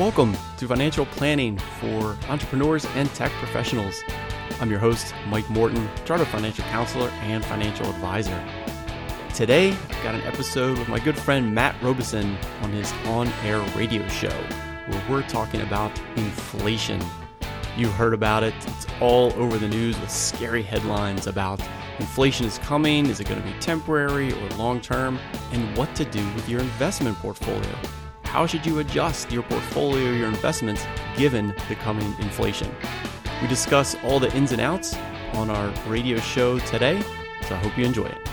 Welcome to Financial Planning for Entrepreneurs and Tech Professionals. I'm your host, Mike Morton, Chartered Financial Counselor and Financial Advisor. Today, I've got an episode with my good friend Matt Robison on his on air radio show where we're talking about inflation. You heard about it, it's all over the news with scary headlines about inflation is coming, is it going to be temporary or long term, and what to do with your investment portfolio. How should you adjust your portfolio, your investments, given the coming inflation? We discuss all the ins and outs on our radio show today, so I hope you enjoy it.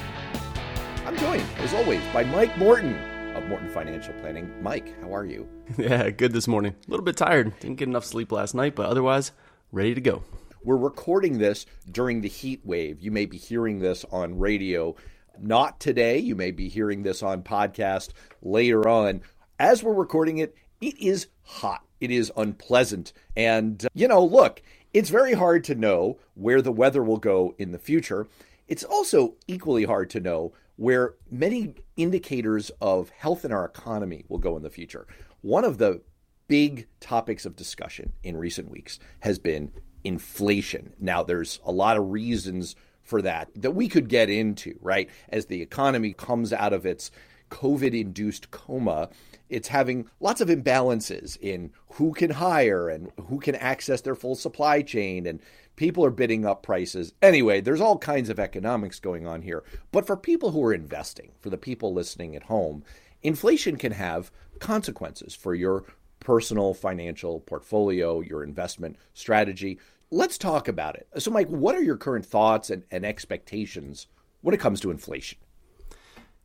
I'm joined, as always, by Mike Morton of Morton Financial Planning. Mike, how are you? Yeah, good this morning. A little bit tired. Didn't get enough sleep last night, but otherwise, ready to go. We're recording this during the heat wave. You may be hearing this on radio. Not today. You may be hearing this on podcast later on as we're recording it, it is hot. It is unpleasant. And, uh, you know, look, it's very hard to know where the weather will go in the future. It's also equally hard to know where many indicators of health in our economy will go in the future. One of the big topics of discussion in recent weeks has been inflation. Now, there's a lot of reasons for that that we could get into, right? As the economy comes out of its COVID induced coma, it's having lots of imbalances in who can hire and who can access their full supply chain and people are bidding up prices. Anyway, there's all kinds of economics going on here. But for people who are investing, for the people listening at home, inflation can have consequences for your personal financial portfolio, your investment strategy. Let's talk about it. So, Mike, what are your current thoughts and, and expectations when it comes to inflation?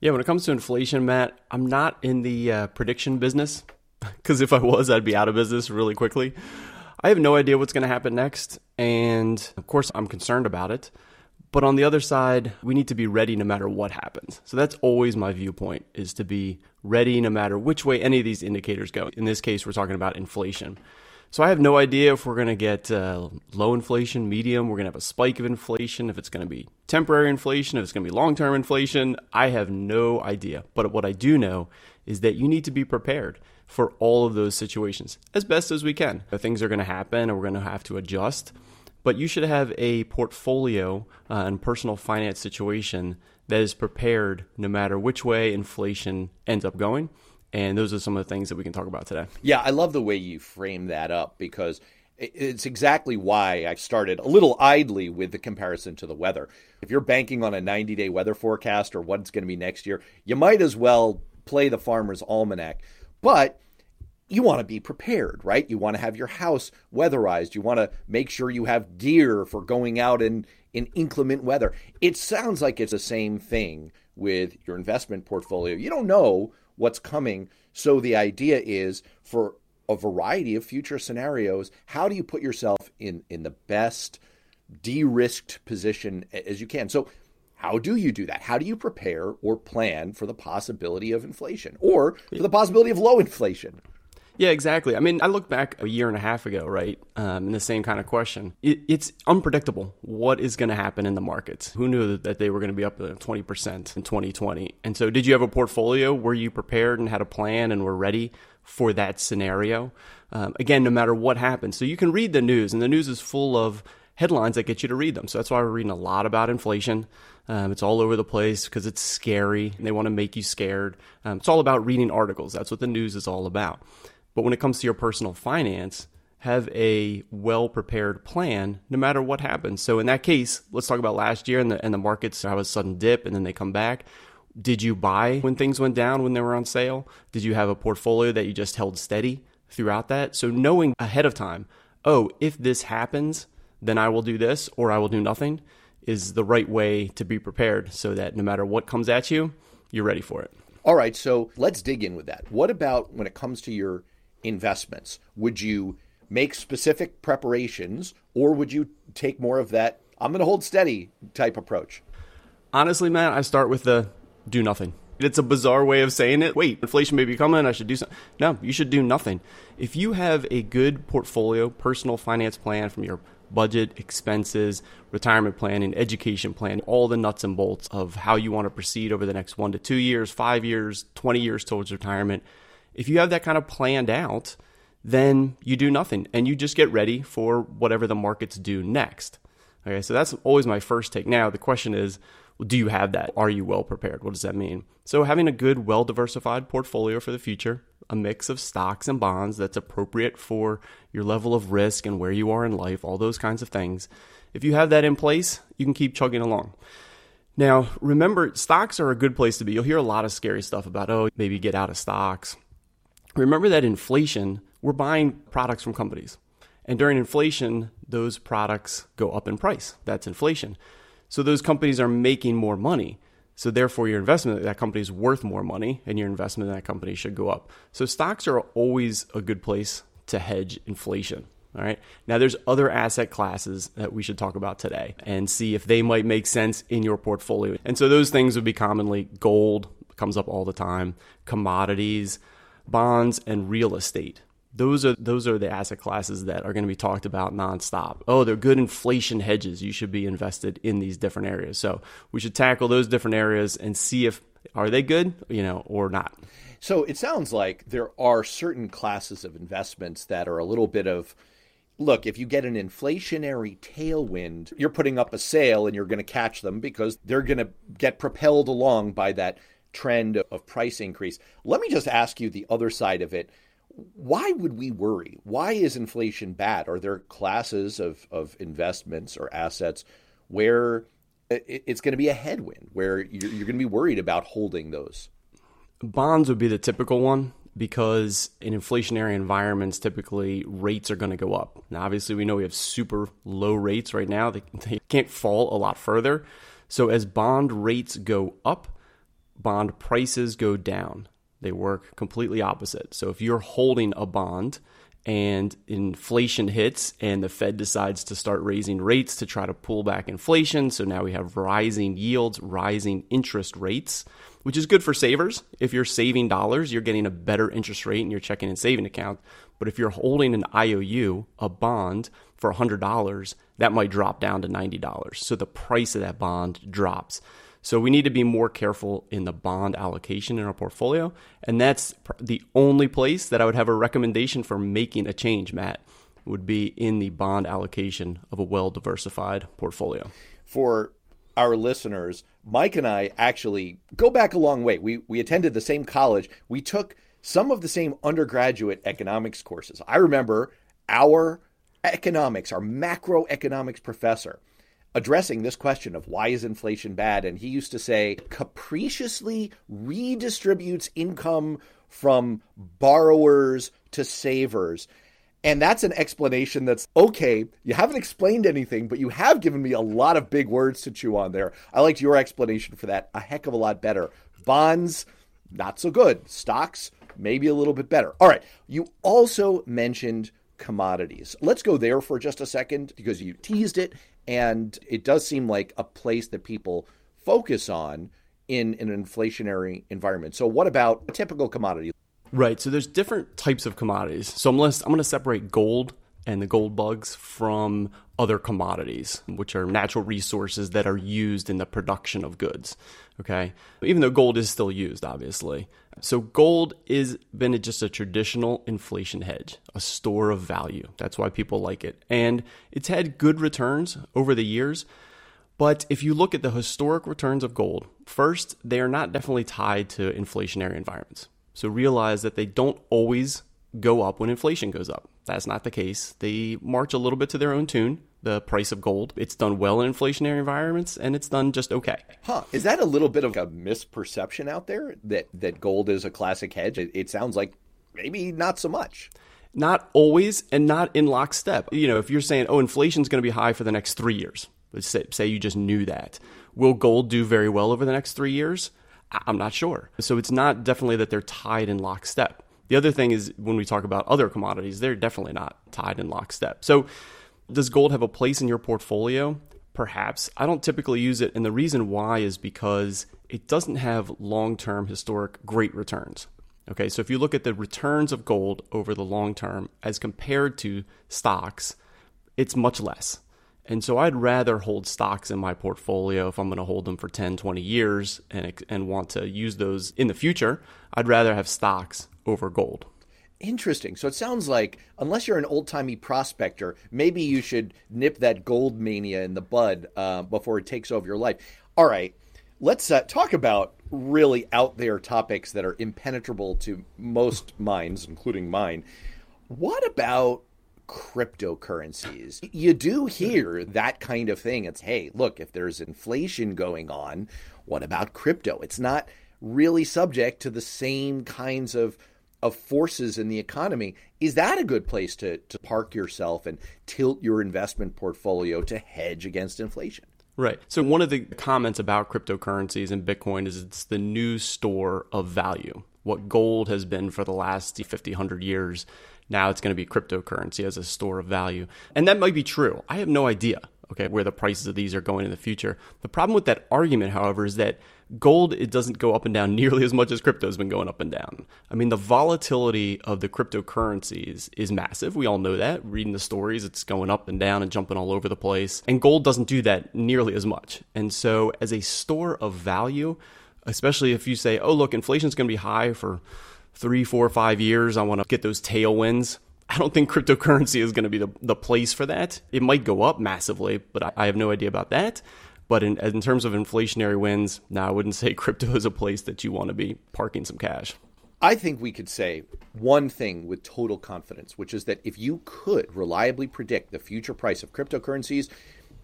Yeah, when it comes to inflation, Matt, I'm not in the uh, prediction business because if I was, I'd be out of business really quickly. I have no idea what's going to happen next, and of course, I'm concerned about it. But on the other side, we need to be ready no matter what happens. So that's always my viewpoint is to be ready no matter which way any of these indicators go. In this case, we're talking about inflation. So I have no idea if we're going to get uh, low inflation, medium, we're going to have a spike of inflation, if it's going to be temporary inflation, if it's going to be long term inflation. I have no idea. But what I do know is that you need to be prepared for all of those situations as best as we can. Things are going to happen and we're going to have to adjust. But you should have a portfolio uh, and personal finance situation that is prepared no matter which way inflation ends up going. And those are some of the things that we can talk about today. Yeah, I love the way you frame that up because it's exactly why I started a little idly with the comparison to the weather. If you're banking on a 90 day weather forecast or what's going to be next year, you might as well play the farmer's almanac. But you want to be prepared, right? You want to have your house weatherized. You want to make sure you have gear for going out in, in inclement weather. It sounds like it's the same thing with your investment portfolio. You don't know what's coming. So the idea is for a variety of future scenarios, how do you put yourself in, in the best de risked position as you can? So, how do you do that? How do you prepare or plan for the possibility of inflation or for the possibility of low inflation? Yeah, exactly. I mean, I look back a year and a half ago, right, um, in the same kind of question. It, it's unpredictable what is going to happen in the markets. Who knew that they were going to be up 20% in 2020? And so, did you have a portfolio? Were you prepared and had a plan and were ready for that scenario? Um, again, no matter what happens. So, you can read the news, and the news is full of headlines that get you to read them. So, that's why we're reading a lot about inflation. Um, it's all over the place because it's scary. They want to make you scared. Um, it's all about reading articles. That's what the news is all about. But when it comes to your personal finance, have a well prepared plan no matter what happens. So in that case, let's talk about last year and the and the markets have a sudden dip and then they come back. Did you buy when things went down when they were on sale? Did you have a portfolio that you just held steady throughout that? So knowing ahead of time, oh, if this happens, then I will do this or I will do nothing is the right way to be prepared so that no matter what comes at you, you're ready for it. All right, so let's dig in with that. What about when it comes to your investments? Would you make specific preparations or would you take more of that I'm going to hold steady type approach? Honestly, man, I start with the do nothing. It's a bizarre way of saying it. Wait, inflation may be coming. I should do something. No, you should do nothing. If you have a good portfolio, personal finance plan from your budget, expenses, retirement plan, and education plan, all the nuts and bolts of how you want to proceed over the next one to two years, five years, 20 years towards retirement, if you have that kind of planned out, then you do nothing and you just get ready for whatever the markets do next. Okay, so that's always my first take. Now, the question is, do you have that? Are you well prepared? What does that mean? So, having a good, well diversified portfolio for the future, a mix of stocks and bonds that's appropriate for your level of risk and where you are in life, all those kinds of things. If you have that in place, you can keep chugging along. Now, remember, stocks are a good place to be. You'll hear a lot of scary stuff about, oh, maybe get out of stocks. Remember that inflation, we're buying products from companies. And during inflation, those products go up in price. That's inflation. So those companies are making more money. So therefore, your investment in that company is worth more money, and your investment in that company should go up. So stocks are always a good place to hedge inflation. All right. Now, there's other asset classes that we should talk about today and see if they might make sense in your portfolio. And so those things would be commonly gold comes up all the time, commodities, bonds, and real estate. Those are those are the asset classes that are going to be talked about nonstop. Oh, they're good inflation hedges. You should be invested in these different areas. So we should tackle those different areas and see if are they good, you know, or not. So it sounds like there are certain classes of investments that are a little bit of look, if you get an inflationary tailwind, you're putting up a sail and you're going to catch them because they're going to get propelled along by that trend of price increase. Let me just ask you the other side of it why would we worry? Why is inflation bad? Are there classes of, of investments or assets where it's going to be a headwind, where you're, going to be worried about holding those? Bonds would be the typical one because in inflationary environments, typically rates are going to go up. Now, obviously, we know we have super low rates right now, they, they can't fall a lot further. So, as bond rates go up, bond prices go down. They work completely opposite. So if you're holding a bond and inflation hits and the Fed decides to start raising rates to try to pull back inflation, so now we have rising yields, rising interest rates, which is good for savers. If you're saving dollars, you're getting a better interest rate in your checking and saving account. But if you're holding an IOU, a bond for $100, that might drop down to $90. So the price of that bond drops. So we need to be more careful in the bond allocation in our portfolio. And that's the only place that I would have a recommendation for making a change, Matt, would be in the bond allocation of a well diversified portfolio. For our listeners, Mike and I actually go back a long way. We, we attended the same college. We took some of the same undergraduate economics courses. I remember our economics, our macroeconomics professor addressing this question of why is inflation bad and he used to say capriciously redistributes income from borrowers to savers and that's an explanation that's okay. You haven't explained anything, but you have given me a lot of big words to chew on there. I liked your explanation for that a heck of a lot better. Bonds, not so good. Stocks, maybe a little bit better. All right. You also mentioned commodities. Let's go there for just a second because you teased it and it does seem like a place that people focus on in, an inflationary environment. So, what about a typical commodity? Right. So, there's different types of commodities. So, I'm going to separate gold and the gold bugs from other commodities, which are natural resources that are used in the production of goods. Okay. Even though gold is still used, obviously. So gold is been just a traditional inflation hedge, a store of value. That's why people like it. And it's had good returns over the years. But if you look at the historic returns of gold, first, they are not definitely tied to inflationary environments. So realize that they don't always go up when inflation goes up. That's not the case. They march a little bit to their own tune the price of gold. It's done well in inflationary environments and it's done just okay. Huh. Is that a little bit of a misperception out there that, that gold is a classic hedge? It, it sounds like maybe not so much. Not always and not in lockstep. You know, if you're saying, oh, inflation's going to be high for the next three years, let's say, say you just knew that. Will gold do very well over the next three years? I'm not sure. So it's not definitely that they're tied in lockstep. The other thing is when we talk about other commodities, they're definitely not tied in lockstep. So does gold have a place in your portfolio? Perhaps. I don't typically use it, and the reason why is because it doesn't have long term historic great returns. Okay, so if you look at the returns of gold over the long term as compared to stocks, it's much less. And so I'd rather hold stocks in my portfolio if I'm going to hold them for 10, 20 years and, and want to use those in the future. I'd rather have stocks over gold. Interesting. So it sounds like, unless you're an old timey prospector, maybe you should nip that gold mania in the bud uh, before it takes over your life. All right, let's uh, talk about really out there topics that are impenetrable to most minds, including mine. What about cryptocurrencies? You do hear that kind of thing. It's, hey, look, if there's inflation going on, what about crypto? It's not really subject to the same kinds of of forces in the economy, is that a good place to, to park yourself and tilt your investment portfolio to hedge against inflation? Right. So, one of the comments about cryptocurrencies and Bitcoin is it's the new store of value. What gold has been for the last 50, 100 years, now it's going to be cryptocurrency as a store of value. And that might be true. I have no idea, okay, where the prices of these are going in the future. The problem with that argument, however, is that gold it doesn't go up and down nearly as much as crypto's been going up and down. I mean, the volatility of the cryptocurrencies is massive. We all know that. Reading the stories, it's going up and down and jumping all over the place. And gold doesn't do that nearly as much. And so, as a store of value, especially if you say, "Oh, look, inflation's going to be high for three, four, five years. I want to get those tailwinds." I don't think cryptocurrency is going to be the, the place for that. It might go up massively, but I, I have no idea about that. But in, in terms of inflationary wins, now I wouldn't say crypto is a place that you want to be parking some cash. I think we could say one thing with total confidence, which is that if you could reliably predict the future price of cryptocurrencies,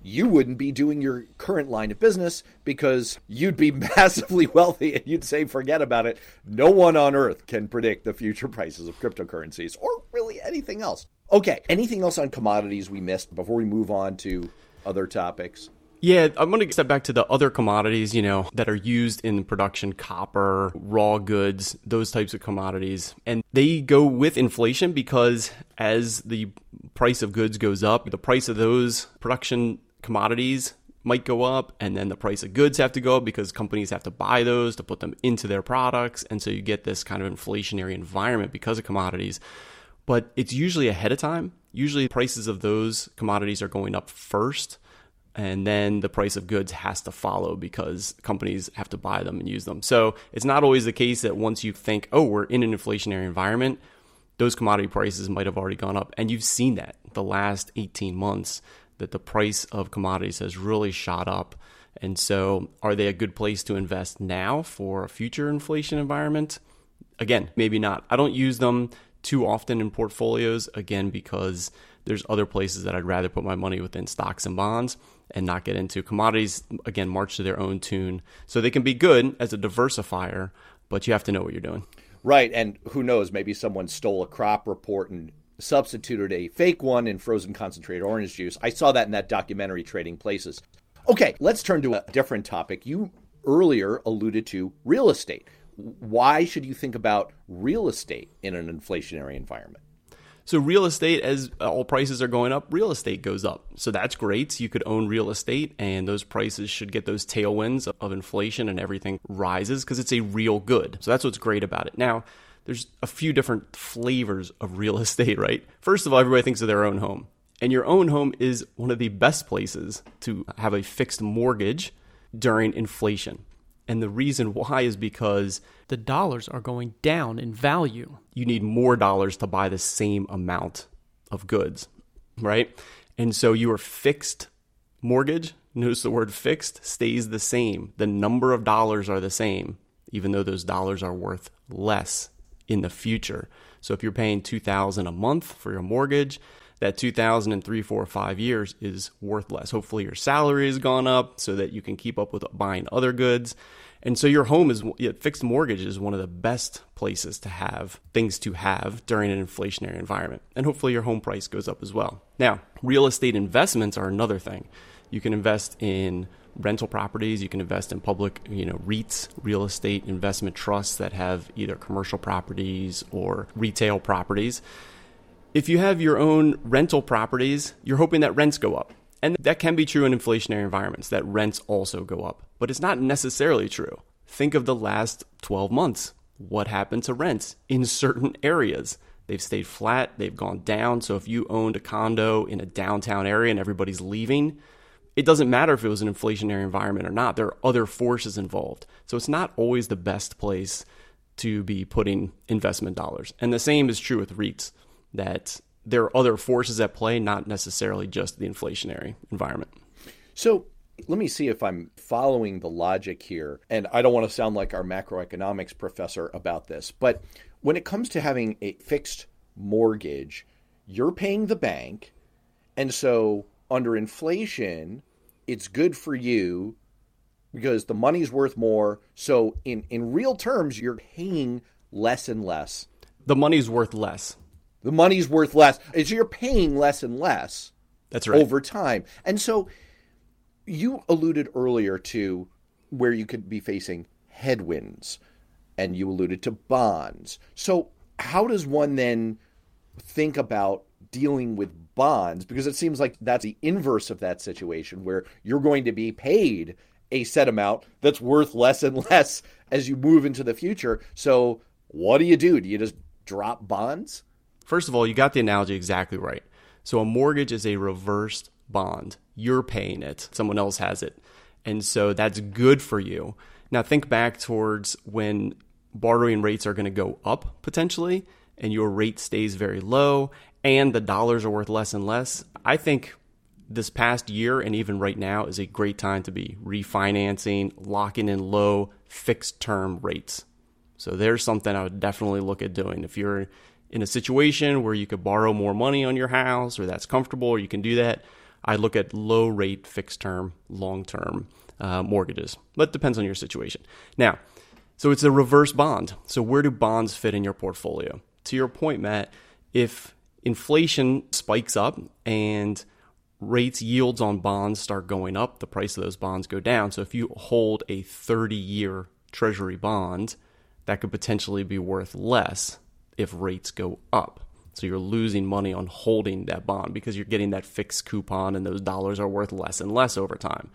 you wouldn't be doing your current line of business because you'd be massively wealthy and you'd say, forget about it. No one on earth can predict the future prices of cryptocurrencies or really anything else. Okay, anything else on commodities we missed before we move on to other topics? Yeah, I'm going to step back to the other commodities, you know, that are used in production copper, raw goods, those types of commodities. And they go with inflation because as the price of goods goes up, the price of those production commodities might go up and then the price of goods have to go up because companies have to buy those to put them into their products. And so you get this kind of inflationary environment because of commodities. But it's usually ahead of time. Usually prices of those commodities are going up first and then the price of goods has to follow because companies have to buy them and use them. So it's not always the case that once you think, oh, we're in an inflationary environment, those commodity prices might have already gone up. And you've seen that the last 18 months that the price of commodities has really shot up. And so, are they a good place to invest now for a future inflation environment? Again, maybe not. I don't use them too often in portfolios, again, because there's other places that I'd rather put my money within stocks and bonds and not get into. Commodities again march to their own tune. So they can be good as a diversifier but you have to know what you're doing. Right and who knows maybe someone stole a crop report and substituted a fake one in frozen concentrated orange juice. I saw that in that documentary trading places. Okay let's turn to a different topic. You earlier alluded to real estate. Why should you think about real estate in an inflationary environment so real estate, as all prices are going up, real estate goes up. So that's great. You could own real estate, and those prices should get those tailwinds of inflation, and everything rises because it's a real good. So that's what's great about it. Now, there's a few different flavors of real estate, right? First of all, everybody thinks of their own home. And your own home is one of the best places to have a fixed mortgage during inflation. And the reason why is because the dollars are going down in value. You need more dollars to buy the same amount of goods, right? And so your fixed mortgage, notice the word fixed, stays the same. The number of dollars are the same, even though those dollars are worth less in the future. So if you're paying 2000 a month for your mortgage, that 2000 in three, four, five years is worth less. Hopefully, your salary has gone up so that you can keep up with buying other goods. And so, your home is fixed mortgage is one of the best places to have things to have during an inflationary environment. And hopefully, your home price goes up as well. Now, real estate investments are another thing. You can invest in rental properties. You can invest in public, you know, REITs, real estate investment trusts that have either commercial properties or retail properties. If you have your own rental properties, you're hoping that rents go up. And that can be true in inflationary environments, that rents also go up. But it's not necessarily true. Think of the last 12 months. What happened to rents in certain areas? They've stayed flat, they've gone down. So if you owned a condo in a downtown area and everybody's leaving, it doesn't matter if it was an inflationary environment or not. There are other forces involved. So it's not always the best place to be putting investment dollars. And the same is true with REITs, that there are other forces at play, not necessarily just the inflationary environment. So let me see if I'm following the logic here. And I don't want to sound like our macroeconomics professor about this, but when it comes to having a fixed mortgage, you're paying the bank. And so under inflation, it's good for you because the money's worth more. So in, in real terms, you're paying less and less. The money's worth less. The money's worth less. So you're paying less and less. That's right. Over time. And so you alluded earlier to where you could be facing headwinds and you alluded to bonds. So how does one then think about dealing with bonds because it seems like that's the inverse of that situation where you're going to be paid a set amount that's worth less and less as you move into the future. So, what do you do? Do you just drop bonds? First of all, you got the analogy exactly right. So, a mortgage is a reversed bond. You're paying it, someone else has it. And so that's good for you. Now, think back towards when borrowing rates are going to go up potentially, and your rate stays very low, and the dollars are worth less and less. I think this past year and even right now is a great time to be refinancing, locking in low fixed term rates. So there's something I would definitely look at doing. If you're in a situation where you could borrow more money on your house or that's comfortable or you can do that, I look at low rate fixed term, long term uh, mortgages. But depends on your situation. Now, so it's a reverse bond. So where do bonds fit in your portfolio? To your point, Matt, if inflation spikes up and rates yields on bonds start going up, the price of those bonds go down. So if you hold a 30 year treasury bond, that could potentially be worth less if rates go up. So you're losing money on holding that bond because you're getting that fixed coupon and those dollars are worth less and less over time.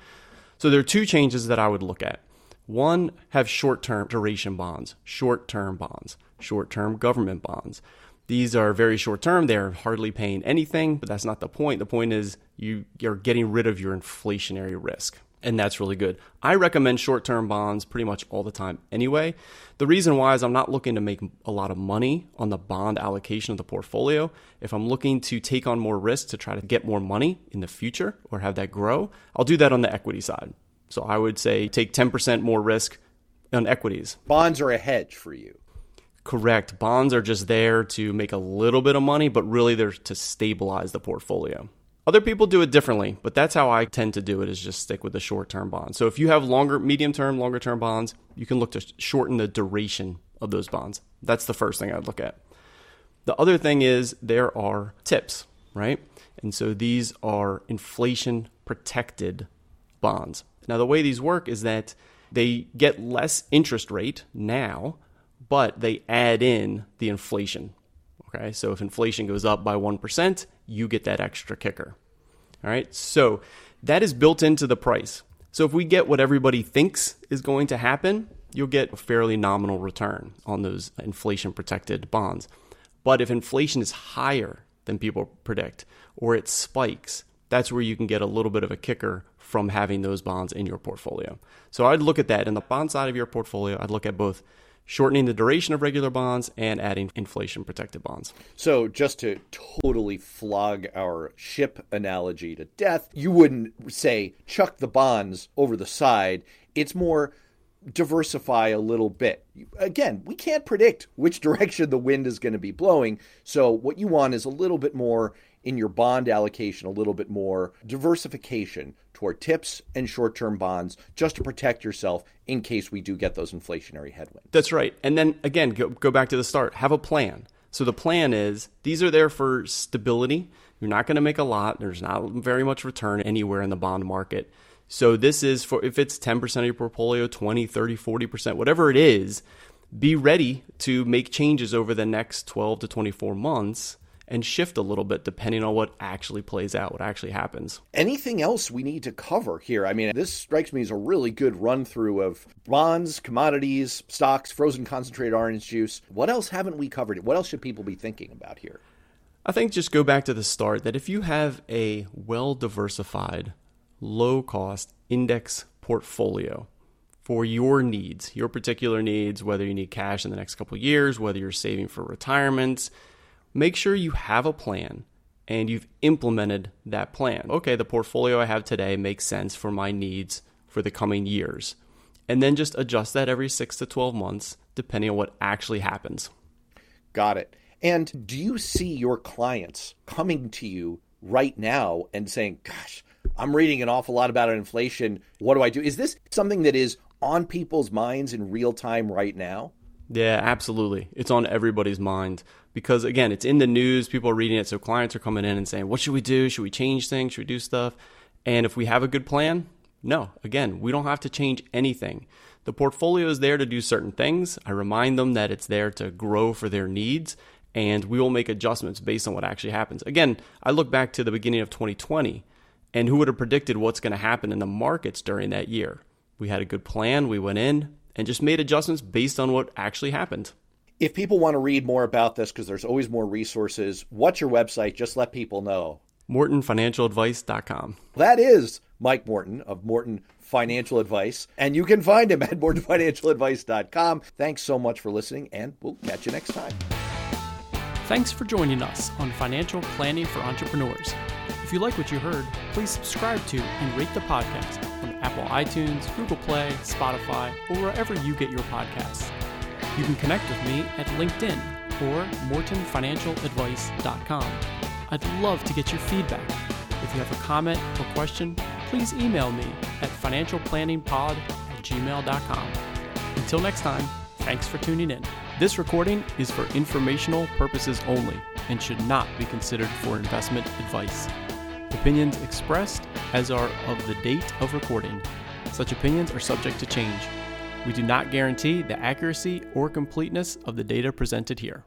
So there are two changes that I would look at. One, have short term duration bonds, short term bonds, short term government bonds. These are very short term. They're hardly paying anything, but that's not the point. The point is you, you're getting rid of your inflationary risk. And that's really good. I recommend short term bonds pretty much all the time anyway. The reason why is I'm not looking to make a lot of money on the bond allocation of the portfolio. If I'm looking to take on more risk to try to get more money in the future or have that grow, I'll do that on the equity side. So I would say take 10% more risk on equities. Bonds are a hedge for you. Correct. Bonds are just there to make a little bit of money, but really they're to stabilize the portfolio. Other people do it differently, but that's how I tend to do it is just stick with the short-term bonds. So if you have longer medium-term, longer-term bonds, you can look to shorten the duration of those bonds. That's the first thing I'd look at. The other thing is there are TIPS, right? And so these are inflation protected bonds. Now the way these work is that they get less interest rate now but they add in the inflation. Okay, so if inflation goes up by 1%, you get that extra kicker. All right, so that is built into the price. So if we get what everybody thinks is going to happen, you'll get a fairly nominal return on those inflation protected bonds. But if inflation is higher than people predict or it spikes, that's where you can get a little bit of a kicker from having those bonds in your portfolio. So I'd look at that in the bond side of your portfolio. I'd look at both shortening the duration of regular bonds and adding inflation protected bonds. So, just to totally flog our ship analogy to death, you wouldn't say chuck the bonds over the side. It's more diversify a little bit. Again, we can't predict which direction the wind is going to be blowing. So, what you want is a little bit more in your bond allocation, a little bit more diversification toward TIPS and short term bonds just to protect yourself in case we do get those inflationary headwinds. That's right. And then again, go, go back to the start. Have a plan. So the plan is these are there for stability. You're not going to make a lot. There's not very much return anywhere in the bond market. So this is for if it's 10% of your portfolio, 20, 30, 40%, whatever it is, be ready to make changes over the next 12 to 24 months and shift a little bit depending on what actually plays out, what actually happens. Anything else we need to cover here? I mean, this strikes me as a really good run through of bonds, commodities, stocks, frozen concentrated orange juice. What else haven't we covered? What else should people be thinking about here? I think just go back to the start that if you have a well diversified, low cost index portfolio, for your needs, your particular needs, whether you need cash in the next couple years, whether you're saving for retirement. Make sure you have a plan and you've implemented that plan. Okay, the portfolio I have today makes sense for my needs for the coming years. And then just adjust that every six to 12 months, depending on what actually happens. Got it. And do you see your clients coming to you right now and saying, Gosh, I'm reading an awful lot about inflation. What do I do? Is this something that is on people's minds in real time right now? Yeah, absolutely. It's on everybody's mind because again, it's in the news, people are reading it, so clients are coming in and saying, "What should we do? Should we change things? Should we do stuff?" And if we have a good plan, no, again, we don't have to change anything. The portfolio is there to do certain things. I remind them that it's there to grow for their needs, and we will make adjustments based on what actually happens. Again, I look back to the beginning of 2020, and who would have predicted what's going to happen in the markets during that year? We had a good plan, we went in and just made adjustments based on what actually happened. If people want to read more about this, because there's always more resources, what's your website? Just let people know. MortonFinancialAdvice.com. That is Mike Morton of Morton Financial Advice, and you can find him at MortonFinancialAdvice.com. Thanks so much for listening, and we'll catch you next time. Thanks for joining us on Financial Planning for Entrepreneurs. If you like what you heard, please subscribe to and rate the podcast on Apple iTunes, Google Play, Spotify, or wherever you get your podcasts. You can connect with me at LinkedIn or mortonfinancialadvice.com. I'd love to get your feedback. If you have a comment or question, please email me at financialplanningpod at gmail.com. Until next time, thanks for tuning in. This recording is for informational purposes only and should not be considered for investment advice. Opinions expressed as are of the date of recording. Such opinions are subject to change. We do not guarantee the accuracy or completeness of the data presented here.